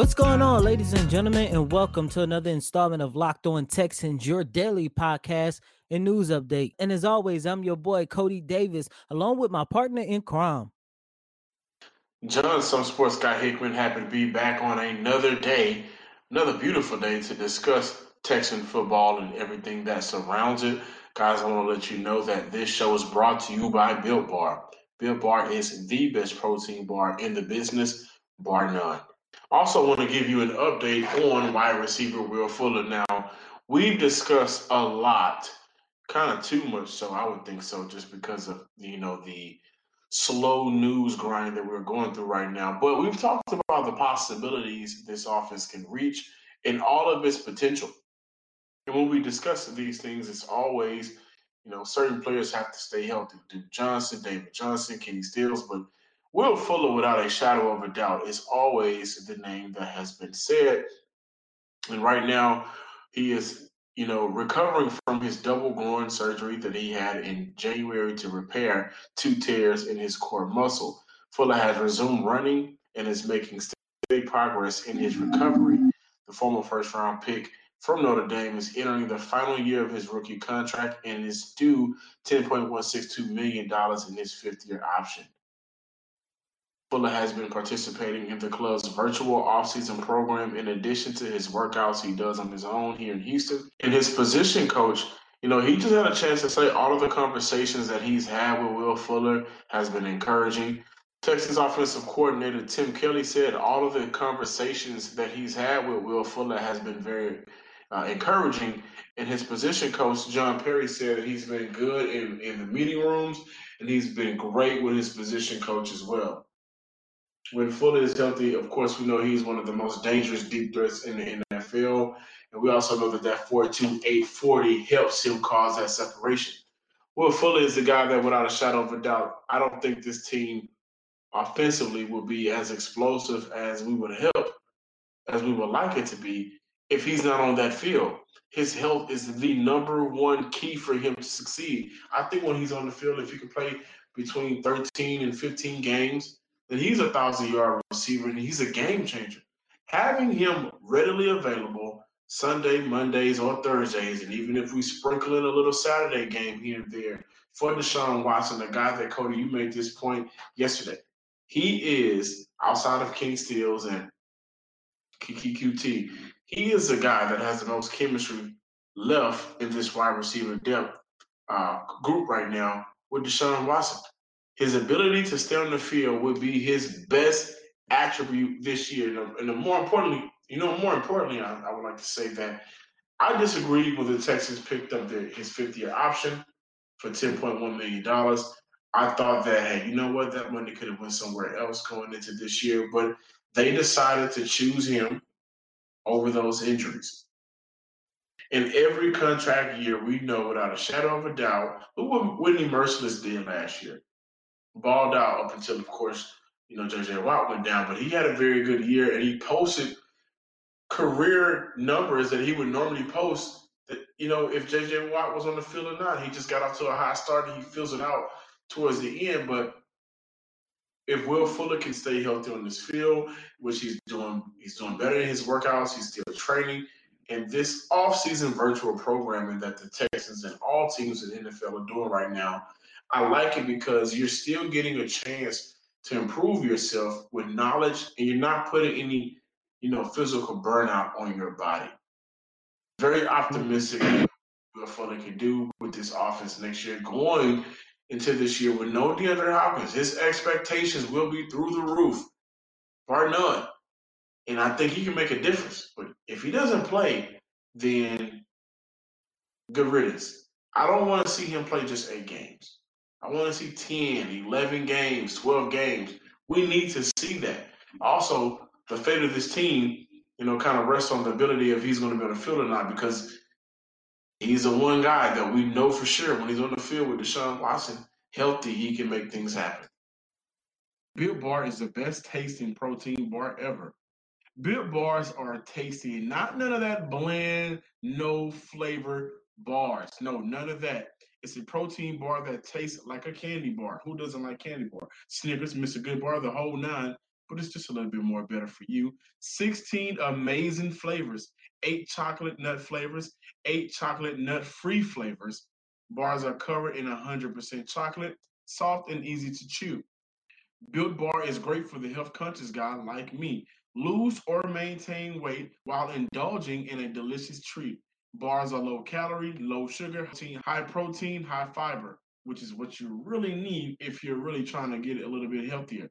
What's going on, ladies and gentlemen, and welcome to another installment of Locked On Texans, your daily podcast and news update. And as always, I'm your boy Coty Davis, along with my partner in crime. John, some sports guy Hickman, happy to be back on another day, another beautiful day to discuss Texan football and everything that surrounds it. Guys, I want to let you know that this show is brought to you by Built Bar. Built Bar is the best protein bar in the business, bar none. Also, want to give you an update on wide receiver Will Fuller. Now, we've discussed a lot, kind of too much, so I would think so, just because of you know the slow news grind that we're going through right now. But we've talked about the possibilities this offense can reach and all of its potential. And when we discuss these things, it's always, you know, certain players have to stay healthy. Duke Johnson, David Johnson, Kenny Stills, but Will Fuller, without a shadow of a doubt, is always the name that has been said. And right now, he is, you know, recovering from his double groin surgery that he had in January to repair two tears in his core muscle. Fuller has resumed running and is making steady progress in his recovery. The former first round pick from Notre Dame is entering the final year of his rookie contract and is due $10.162 million in his fifth year option. Fuller has been participating in the club's virtual offseason program in addition to his workouts he does on his own here in Houston. And his position coach, you know, he just had a chance to say all of the conversations that he's had with Will Fuller has been encouraging. Texans offensive coordinator Tim Kelly said all of the conversations that he's had with Will Fuller has been very uh, encouraging. And his position coach, John Perry, said that he's been good in, in the meeting rooms and he's been great with his position coach as well when Fuller is healthy, of course, we know he's one of the most dangerous deep threats in the NFL. And we also know that that 4.2840 helps him cause that separation. Will Fuller is the guy that, without a shadow of a doubt, I don't think this team offensively will be as explosive as we would help, as we would like it to be, if he's not on that field. His health is the number one key for him to succeed. I think when he's on the field, if he can play between 13 and 15 games, then he's a thousand yard receiver and he's a game changer. Having him readily available Sunday, Mondays, or Thursdays, and even if we sprinkle in a little Saturday game here and there for Deshaun Watson, the guy that Coty, you made this point yesterday. He is outside of Kenny Stills and Keke Coutee. He is a guy that has the most chemistry left in this wide receiver depth uh, group right now with Deshaun Watson his ability to stay on the field would be his best attribute this year. And, and more importantly, you know, more importantly, I, I, would like to say that I disagree with the Texans picked up the, his fifth year option for $10.1 million. I thought that, hey, you know what, that money could have went somewhere else going into this year, but they decided to choose him over those injuries. In every contract year, we know without a shadow of a doubt, look what Whitney Mercilus did last year balled out up until, of course, you know, JJ Watt went down. But he had a very good year, and he posted career numbers that he would normally post. That you know, if JJ Watt was on the field or not, he just got off to a high start and he fills it out towards the end. But if Will Fuller can stay healthy on this field, which he's doing, he's doing better in his workouts. He's still training. And this off-season virtual programming that the Texans and all teams in the NFL are doing right now I like it because you're still getting a chance to improve yourself with knowledge and you're not putting any, you know, physical burnout on your body. Very optimistic what Fuller can do with this offense next year, going into this year with no DeAndre Hopkins. His expectations will be through the roof, bar none. And I think he can make a difference. But if he doesn't play, then good riddance. I don't want to see him play just eight games. I want to see 10, 11 games, 12 games. We need to see that. Also, the fate of this team, you know, kind of rests on the ability if he's going to be on the field or not, because he's the one guy that we know for sure when he's on the field with Deshaun Watson healthy, he can make things happen. Built Bar is the best tasting protein bar ever. Built Bars are tasty, not none of that bland, no flavor bars. No, none of that. It's a protein bar that tastes like a candy bar. Who doesn't like candy bar? Snickers, Mr. Good Bar, the whole nine, but it's just a little bit more better for you. 16 amazing flavors, eight chocolate nut flavors, eight chocolate nut free flavors. Bars are covered in 100% chocolate, soft and easy to chew. Built Bar is great for the health conscious guy like me. Lose or maintain weight while indulging in a delicious treat. Bars are low calorie, low sugar, high protein, high fiber, which is what you really need if you're really trying to get it a little bit healthier.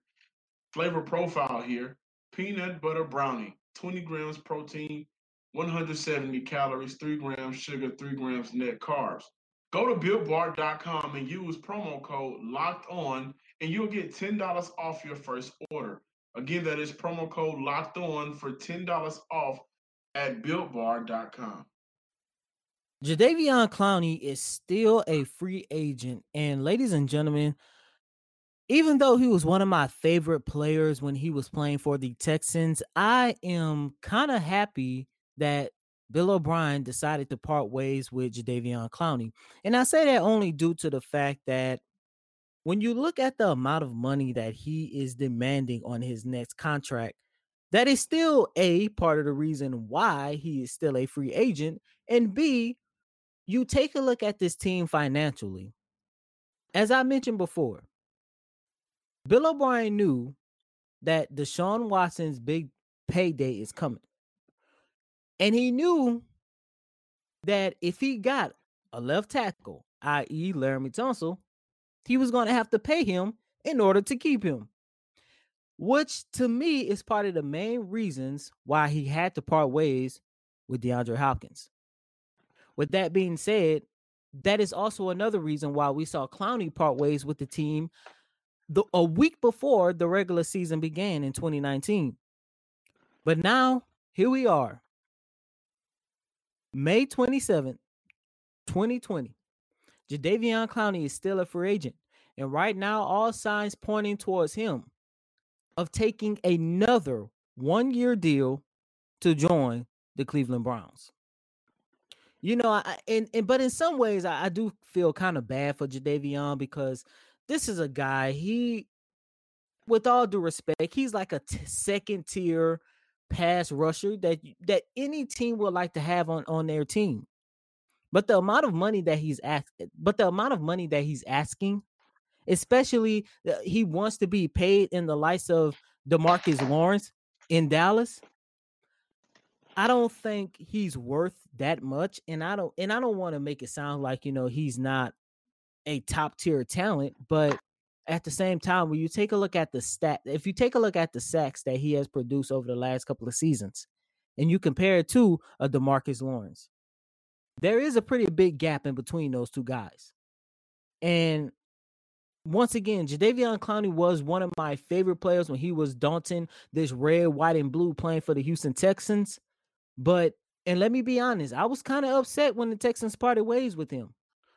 Flavor profile here peanut butter brownie, 20 grams protein, 170 calories, 3 grams sugar, 3 grams net carbs. Go to builtbar.com and use promo code locked on, and you'll get $10 off your first order. Again, that is promo code locked on for $10 off at builtbar.com. Jadeveon Clowney is still a free agent. And ladies and gentlemen, even though he was one of my favorite players when he was playing for the Texans, I am kind of happy that Bill O'Brien decided to part ways with Jadeveon Clowney. And I say that only due to the fact that when you look at the amount of money that he is demanding on his next contract, that is still A, part of the reason why he is still a free agent. And B, you take a look at this team financially. As I mentioned before, Bill O'Brien knew that Deshaun Watson's big payday is coming. And he knew that if he got a left tackle, i.e., Laremy Tunsil, he was going to have to pay him in order to keep him. Which to me is part of the main reasons why he had to part ways with DeAndre Hopkins. With that being said, that is also another reason why we saw Clowney part ways with the team the, a week before the regular season began in 2019. But now, here we are, May 27th, 2020. Jadeveon Clowney is still a free agent. And right now, all signs pointing towards him of taking another one year deal to join the Cleveland Browns. You know, I, and, and but in some ways, I, I do feel kind of bad for Jadeveon because this is a guy, he, with all due respect, he's like a t- second tier pass rusher that that any team would like to have on on their team. But the amount of money that he's asked, but the amount of money that he's asking, especially uh, he wants to be paid in the likes of Demarcus Lawrence in Dallas. I don't think he's worth that much, and I don't and I don't want to make it sound like you know he's not a top tier talent, but at the same time, when you take a look at the stat, if you take a look at the sacks that he has produced over the last couple of seasons, and you compare it to a Demarcus Lawrence, there is a pretty big gap in between those two guys. And once again, Jadeveon Clowney was one of my favorite players when he was daunting this red, white, and blue playing for the Houston Texans. But and let me be honest, I was kind of upset when the Texans parted ways with him.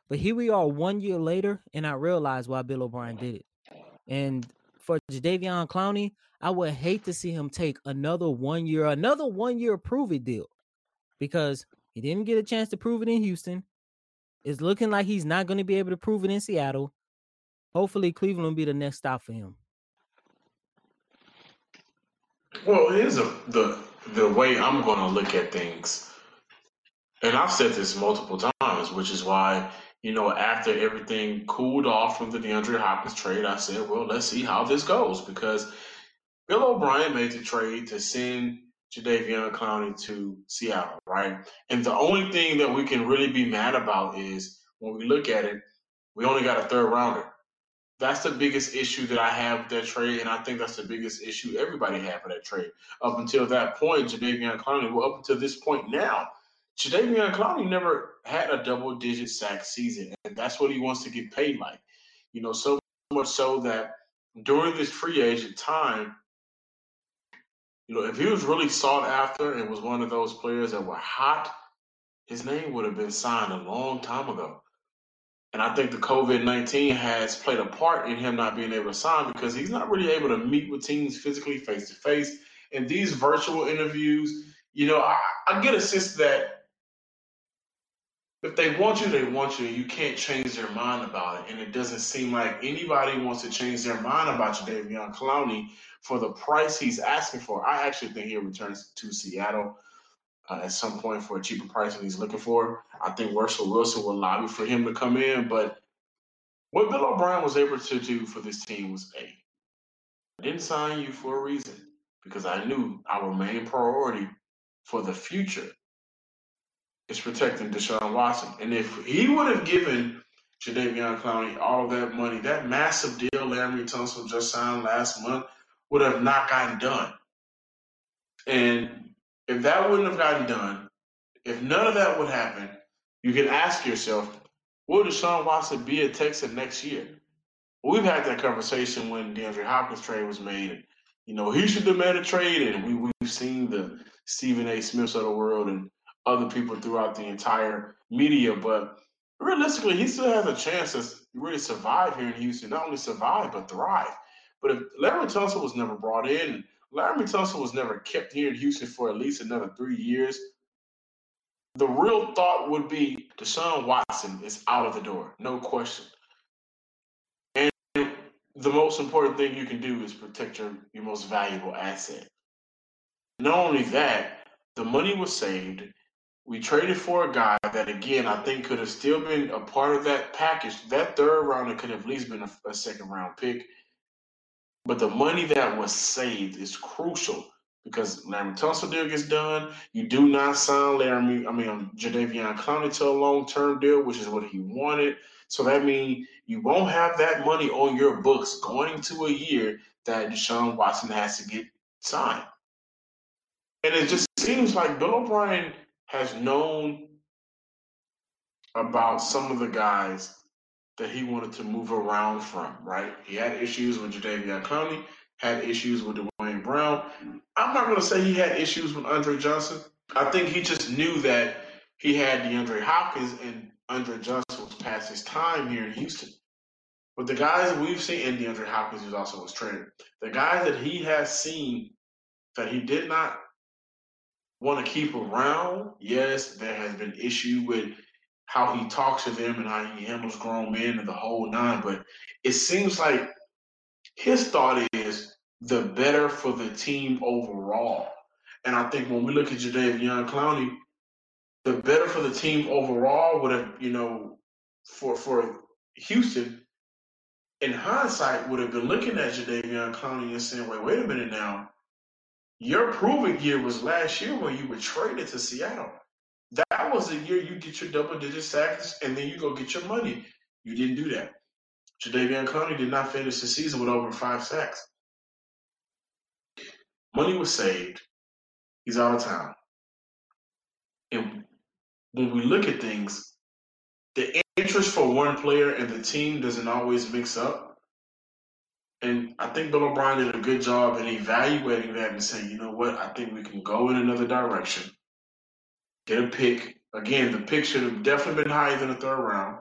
But here we are one year later, and I realized why Bill O'Brien did it. And for Jadeveon Clowney, I would hate to see him take another one year, another one year prove it deal because he didn't get a chance to prove it in Houston. It's looking like he's not going to be able to prove it in Seattle. Hopefully, Cleveland will be the next stop for him. Well, here's a, the the way I'm going to look at things, and I've said this multiple times, which is why you know, after everything cooled off from the DeAndre Hopkins trade, I said, well, let's see how this goes because Bill O'Brien made the trade to send Jadeveon Clowney to Seattle, right? And the only thing that we can really be mad about is when we look at it, we only got a third rounder. That's the biggest issue that I have with that trade, and I think that's the biggest issue everybody had for that trade. Up until that point, Jadeveon Clowney, well, up until this point now, Jadeveon Clowney never had a double digit sack season, and that's what he wants to get paid like. You know, so much so that during this free agent time, You know, if he was really sought after and was one of those players that were hot, his name would have been signed a long time ago. And I think the COVID 19 has played a part in him not being able to sign because he's not really able to meet with teams physically face to face. And these virtual interviews, you know, I, I get a sense that if they want you, they want you, you can't change their mind about it. And it doesn't seem like anybody wants to change their mind about Jadeveon Clowney for the price he's asking for. I actually think he'll return to Seattle uh, at some point for a cheaper price than he's looking for. I think Russell Wilson will lobby for him to come in, but what Bill O'Brien was able to do for this team was a. I didn't sign you for a reason because I knew our main priority for the future is protecting Deshaun Watson. And if he would have given Jadeveon Clowney all that money, that massive deal Laremy Tunsil just signed last month would have not gotten done. And if that wouldn't have gotten done, if none of that would happen, you can ask yourself, will Deshaun Watson be a Texan next year? we've had that conversation when DeAndre Hopkins trade was made. You know, he should demand a trade, and we, we've seen the Stephen A. Smiths of the world and other people throughout the entire media. But realistically, he still has a chance to really survive here in Houston. Not only survive, but thrive. But if Larry Tunsil was never brought in, Laremy Tunsil was never kept here in Houston for at least another three years. The real thought would be Deshaun Watson is out of the door, no question. And the most important thing you can do is protect your, your most valuable asset. Not only that, the money was saved. We traded for a guy that, again, I think could have still been a part of that package. That third rounder could have at least been a, a second round pick. But the money that was saved is crucial because Laremy Tunsil deal gets done. You do not sign Laremy, I mean, um, Jadeveon Clowney to a long term deal, which is what he wanted. So that means you won't have that money on your books going to a year that Deshaun Watson has to get signed. And it just seems like Bill O'Brien has known about some of the guys that he wanted to move around from, right? He had issues with Jadeveon Clowney, had issues with Duane Brown. I'm not going to say he had issues with Andre Johnson. I think he just knew that he had DeAndre Hopkins and Andre Johnson was past his time here in Houston. But the guys we've seen, and DeAndre Hopkins who also was traded, the guys that he has seen that he did not want to keep around, yes, there has been issue with how he talks to them and how he handles grown men and the whole nine. But it seems like his thought is the better for the team overall. And I think when we look at Jadeveon Clowney, the better for the team overall would have, you know, for for Houston, in hindsight, would have been looking at Jadeveon Clowney and saying, wait, wait a minute now. Your proving year was last year when you were traded to Seattle. That was the year you get your double digit sacks and then you go get your money. You didn't do that. Jadeveon Clowney did not finish the season with over five sacks. Money was saved. He's out of town. And when we look at things, the interest for one player and the team doesn't always mix up. And I think Bill O'Brien did a good job in evaluating that and saying, you know what, I think we can go in another direction get a pick. Again, the pick should have definitely been higher than the third round.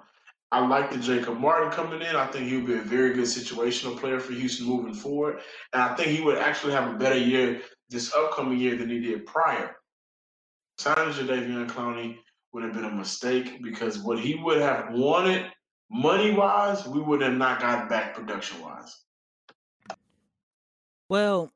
I like the Jacob Martin coming in. I think he would be a very good situational player for Houston moving forward. And I think he would actually have a better year this upcoming year than he did prior. Signing Jadeveon Clowney would have been a mistake because what he would have wanted money wise, we would have not gotten back production wise. Well,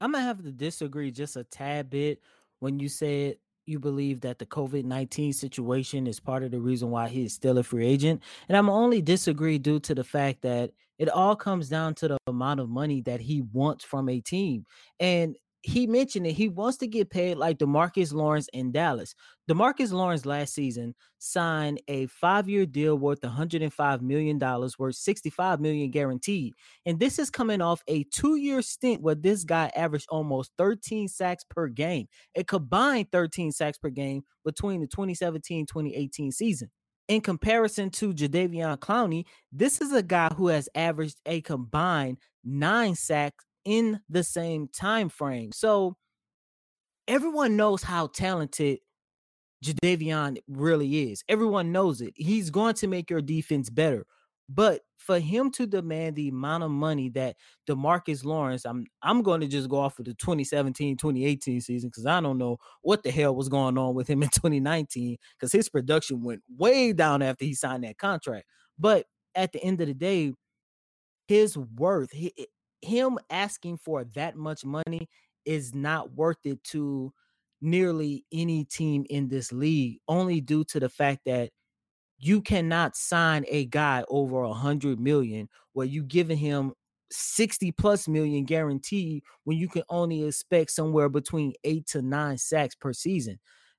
I'm gonna have to disagree just a tad bit when you said you believe that the COVID 19 situation is part of the reason why he is still a free agent. And I'm only disagree due to the fact that it all comes down to the amount of money that he wants from a team. And he mentioned it. He wants to get paid like Demarcus Lawrence in Dallas. Demarcus Lawrence last season signed a five-year deal worth 105 million dollars, worth 65 million guaranteed. And this is coming off a two-year stint where this guy averaged almost 13 sacks per game, a combined 13 sacks per game between the 2017-2018 season. In comparison to Jadeveon Clowney, this is a guy who has averaged a combined nine sacks in the same time frame. So everyone knows how talented Jadeveon really is. Everyone knows it. He's going to make your defense better. But for him to demand the amount of money that Demarcus Lawrence, I'm I'm going to just go off of the 2017, 2018 season because I don't know what the hell was going on with him in 2019 because his production went way down after he signed that contract. But at the end of the day, his worth, him asking for that much money is not worth it to nearly any team in this league, only due to the fact that you cannot sign a guy over a hundred million where you giving him 60 plus million guaranteed when you can only expect somewhere between eight to nine sacks per season.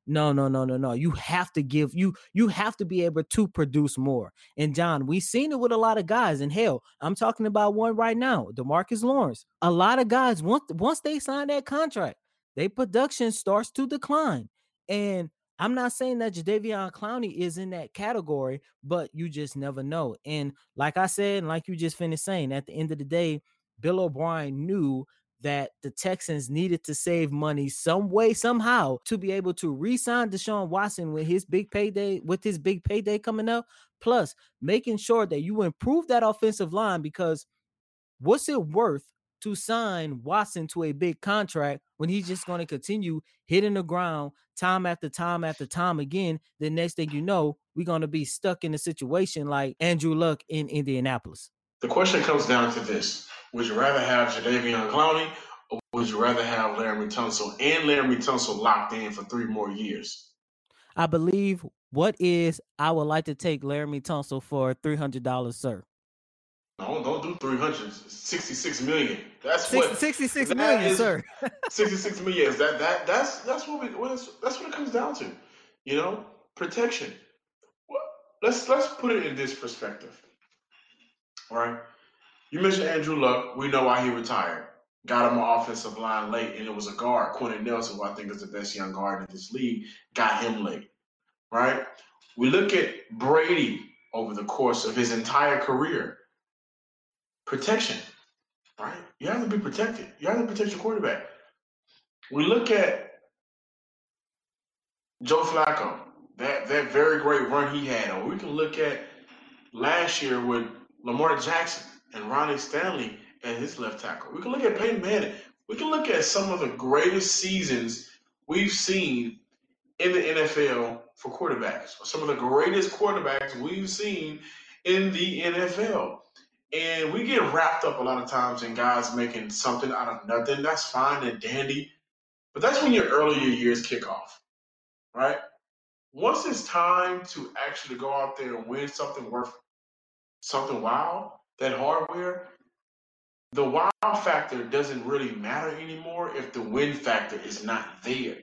No, no, no, no, no. You have to give you you have to be able to produce more. And John, we've seen it with a lot of guys. And hell, I'm talking about one right now, Demarcus Lawrence. A lot of guys once once they sign that contract, their production starts to decline. And I'm not saying that Jadeveon Clowney is in that category, but you just never know. And like I said, and like you just finished saying, at the end of the day, Bill O'Brien knew that the Texans needed to save money some way, somehow, to be able to re-sign Deshaun Watson with his big payday, with his big payday coming up. Plus, making sure that you improve that offensive line because what's it worth to sign Watson to a big contract when he's just going to continue hitting the ground time after time after time again? The next thing you know, we're going to be stuck in a situation like Andrew Luck in Indianapolis. The question comes down to this would you rather have Jadeveon Clowney or would you rather have Laremy Tunsil and Laremy Tunsil locked in for three more years? I believe what is I would like to take Laremy Tunsil for three hundred dollars, sir. No, don't do 300. 66 million. That's Six, what 66 that million, is- sir. 66 million. That that that's that's what we what is, that's what it comes down to. You know, protection. Well, let's let's put it in this perspective. Right. You mentioned Andrew Luck. We know why he retired. Got him an offensive line late, and it was a guard, Quenton Nelson, who I think is the best young guard in this league. Got him late. Right. We look at Brady over the course of his entire career. Protection. Right. You have to be protected. You have to protect your quarterback. We look at Joe Flacco, that that very great run he had, or we can look at last year with Lamar Jackson and Ronnie Stanley as his left tackle. We can look at Peyton Manning. We can look at some of the greatest seasons we've seen in the NFL for quarterbacks. Some of the greatest quarterbacks we've seen in the NFL. And we get wrapped up a lot of times in guys making something out of nothing. That's fine and dandy. But that's when your earlier years kick off, right? Once it's time to actually go out there and win something worth something wow, that hardware, the wow factor doesn't really matter anymore if the win factor is not there.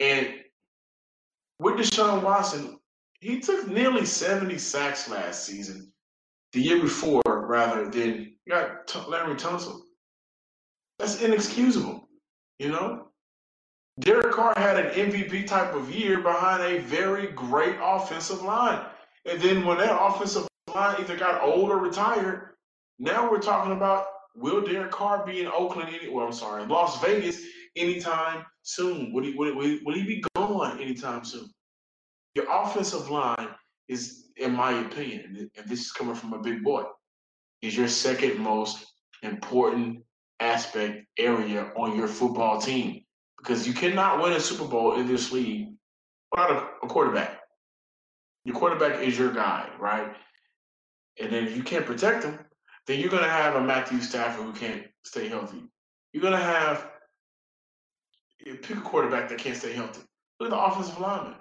And with Deshaun Watson, he took nearly 70 sacks last season, the year before, rather, than got Larry Tunsil. That's inexcusable, you know? Derek Carr had an MVP type of year behind a very great offensive line. And then when that offensive line either got old or retired, now we're talking about will Derek Carr be in Oakland? Any, well, I'm sorry, Las Vegas anytime soon? Will he, will, will, will he be gone anytime soon? Your offensive line is, in my opinion, and this is coming from a big boy, is your second most important aspect area on your football team because you cannot win a Super Bowl in this league without a, a quarterback. Your quarterback is your guy, right? And then if you can't protect him, then you're to have a Matthew Stafford who can't stay healthy. You're to have pick a quarterback that can't stay healthy. Look at the offensive lineman.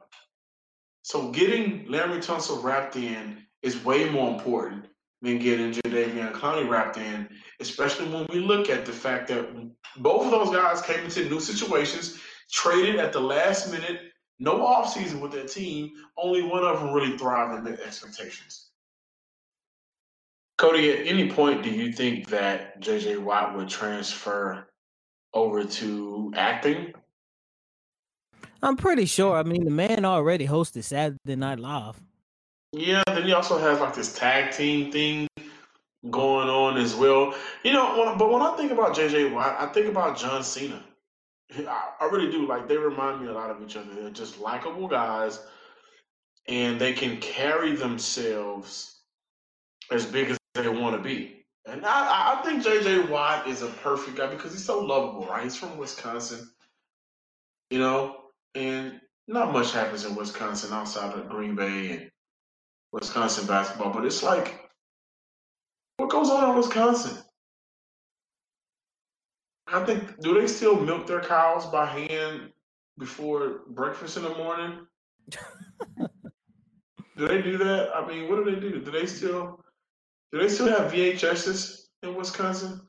So getting Larry Tunsil wrapped in is way more important than getting Jadeveon Clowney wrapped in, especially when we look at the fact that both of those guys came into new situations, traded at the last minute, no offseason with their team. Only one of them really thrived and met expectations. Coty, at any point do you think that JJ Watt would transfer over to acting? I'm pretty sure. I mean, the man already hosted Saturday Night Live. Yeah, then he also has like this tag team thing going on as well. You know, when, but when I think about JJ Watt, I think about John Cena. I, I really do. Like they remind me a lot of each other. They're just likable guys, and they can carry themselves as big as they want to be. And I, I think JJ Watt is a perfect guy because he's so lovable, right? He's from Wisconsin, you know, and not much happens in Wisconsin outside of Green Bay and Wisconsin basketball, but it's like what goes on in Wisconsin? I think do they still milk their cows by hand before breakfast in the morning? do they do that? I mean, what do they do? Do they still do they still have VHSs in Wisconsin?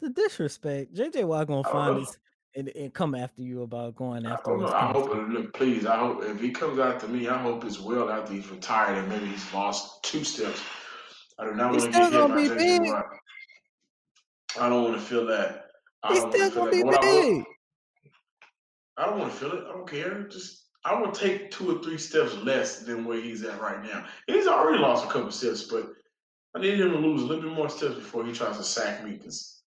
the disrespect. JJ Watt gonna find this and, and come after you about going after. I, I hope. Please. I hope if he comes after me, I hope it's well after he's retired and maybe he's lost two steps. I do not want to get hit by JJ Watt. I don't want to feel that. I he's still gonna be big. I don't want to feel it. I don't care. Just I will take two or three steps less than where he's at right now. he's already lost a couple steps, but I need him to lose a little bit more steps before he tries to sack me because,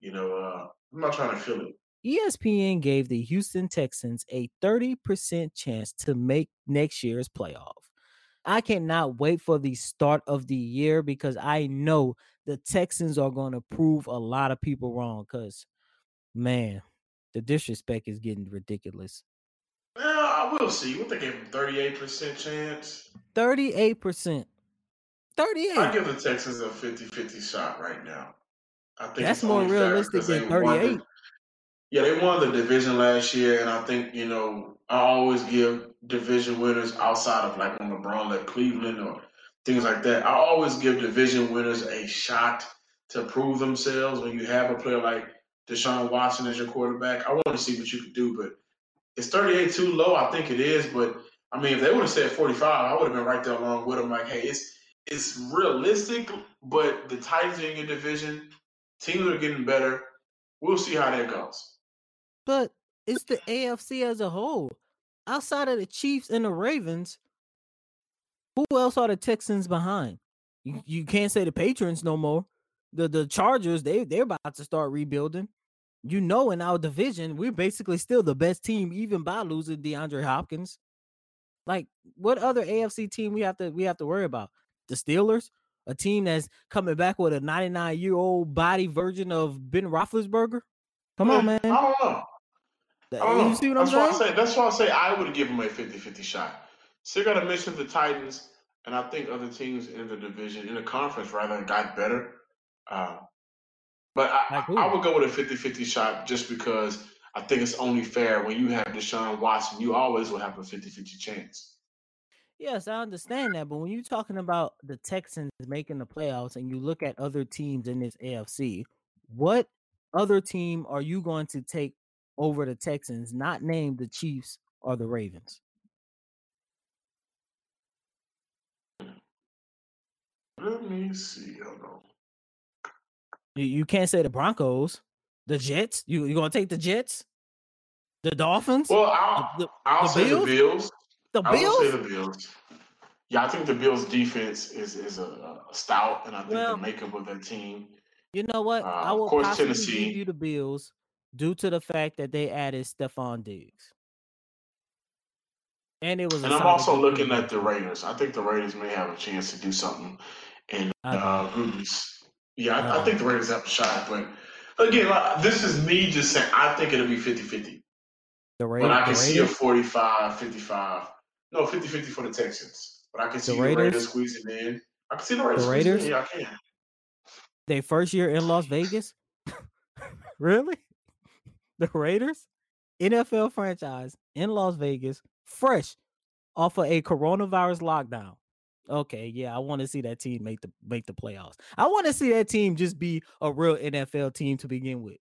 you know, uh, I'm not trying to feel it. ESPN gave the Houston Texans a 30% chance to make next year's playoff. I cannot wait for the start of the year because I know the Texans are going to prove a lot of people wrong because, man, the disrespect is getting ridiculous. Well, I will see. What they gave him 38% chance? 38%. 38. I give the Texans a 50-50 shot right now. I think that's more realistic than 38. Yeah, they won the division last year, and I think you know I always give division winners outside of like when LeBron left Cleveland or things like that. I always give division winners a shot to prove themselves. When you have a player like Deshaun Watson as your quarterback, I want to see what you can do. But it's 38 too low? I think it is. But I mean, if they would have said 45, I would have been right there along with them. Like, hey, it's it's realistic, but the Titans are in your division. Teams are getting better. We'll see how that goes. But it's the AFC as a whole. Outside of the Chiefs and the Ravens, who else are the Texans behind? You mm. you can't say the Patriots no more. The the Chargers, they they're about to start rebuilding. You know, in our division, we're basically still the best team, even by losing DeAndre Hopkins. Like, what other AFC team we have to we have to worry about? The Steelers, a team that's coming back with a 99 year old body version of Ben Roethlisberger. Come on, mm, man. I don't know. Oh, you see what I'm that's saying? Why I say, that's why I say I would give him a 50-50 shot. Still got to mention the Titans, and I think other teams in the division, in the conference rather, got better. Uh, but I, I, would go with a 50-50 shot just because I think it's only fair when you have Deshaun Watson, you always will have a 50-50 chance. Yes, I understand that, but when you're talking about the Texans making the playoffs and you look at other teams in this AFC, what other team are you going to take over the Texans, not named the Chiefs or the Ravens. Let me see. Hold on. You, you can't say the Broncos, the Jets. You you gonna take the Jets, the Dolphins? Well, I'll, the, the, I'll the say Bills? the Bills. The Bills. say the Bills. Yeah, I think the Bills' defense is is a, a stout, and I think well, the makeup of their team. You know what? Uh, I will of course, Tennessee. give you the Bills due to the fact that they added Stefon Diggs. And it was. And I'm also looking at the Raiders. I think the Raiders may have a chance to do something in uh. Yeah, I, I, think the Raiders have a shot. But again, like, this is me just saying I think it'll be 50 50. The Raiders. But I can see a 45 55. No, 50 50 for the Texans. But I can see the Raiders, the Raiders squeezing in. I can see the Raiders. The Raiders? Yeah, I can. They first year in Las Vegas? really? the Raiders, NFL franchise in Las Vegas, fresh off of a coronavirus lockdown. Okay, yeah, I want to see that team make the make the playoffs. I want to see that team just be a real NFL team to begin with.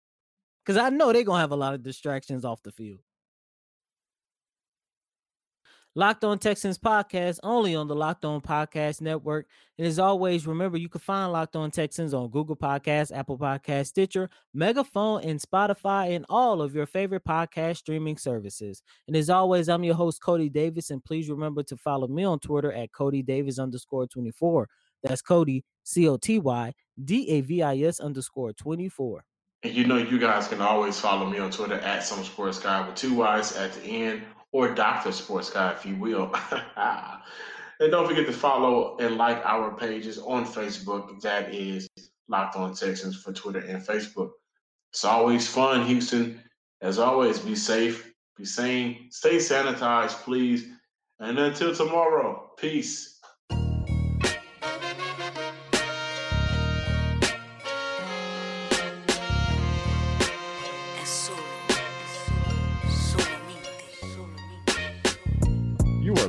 Cuz I know they're to have a lot of distractions off the field. Locked On Texans podcast only on the Locked On Podcast Network. And as always, remember you can find Locked On Texans on Google Podcasts, Apple Podcasts, Stitcher, Megaphone, and Spotify, and all of your favorite podcast streaming services. And as always, I'm your host, Coty Davis. And please remember to follow me on Twitter at Coty Davis underscore 24. That's Coty, C O T Y D A V I S underscore 24. And you know, you guys can always follow me on Twitter at some sports guy with two Y's at the end, or Dr. Sports Guy, if you will. and don't forget to follow and like our pages on Facebook. That is Locked On Texans for Twitter and Facebook. It's always fun, Houston. As always, be safe, be sane, stay sanitized, please. And until tomorrow, peace.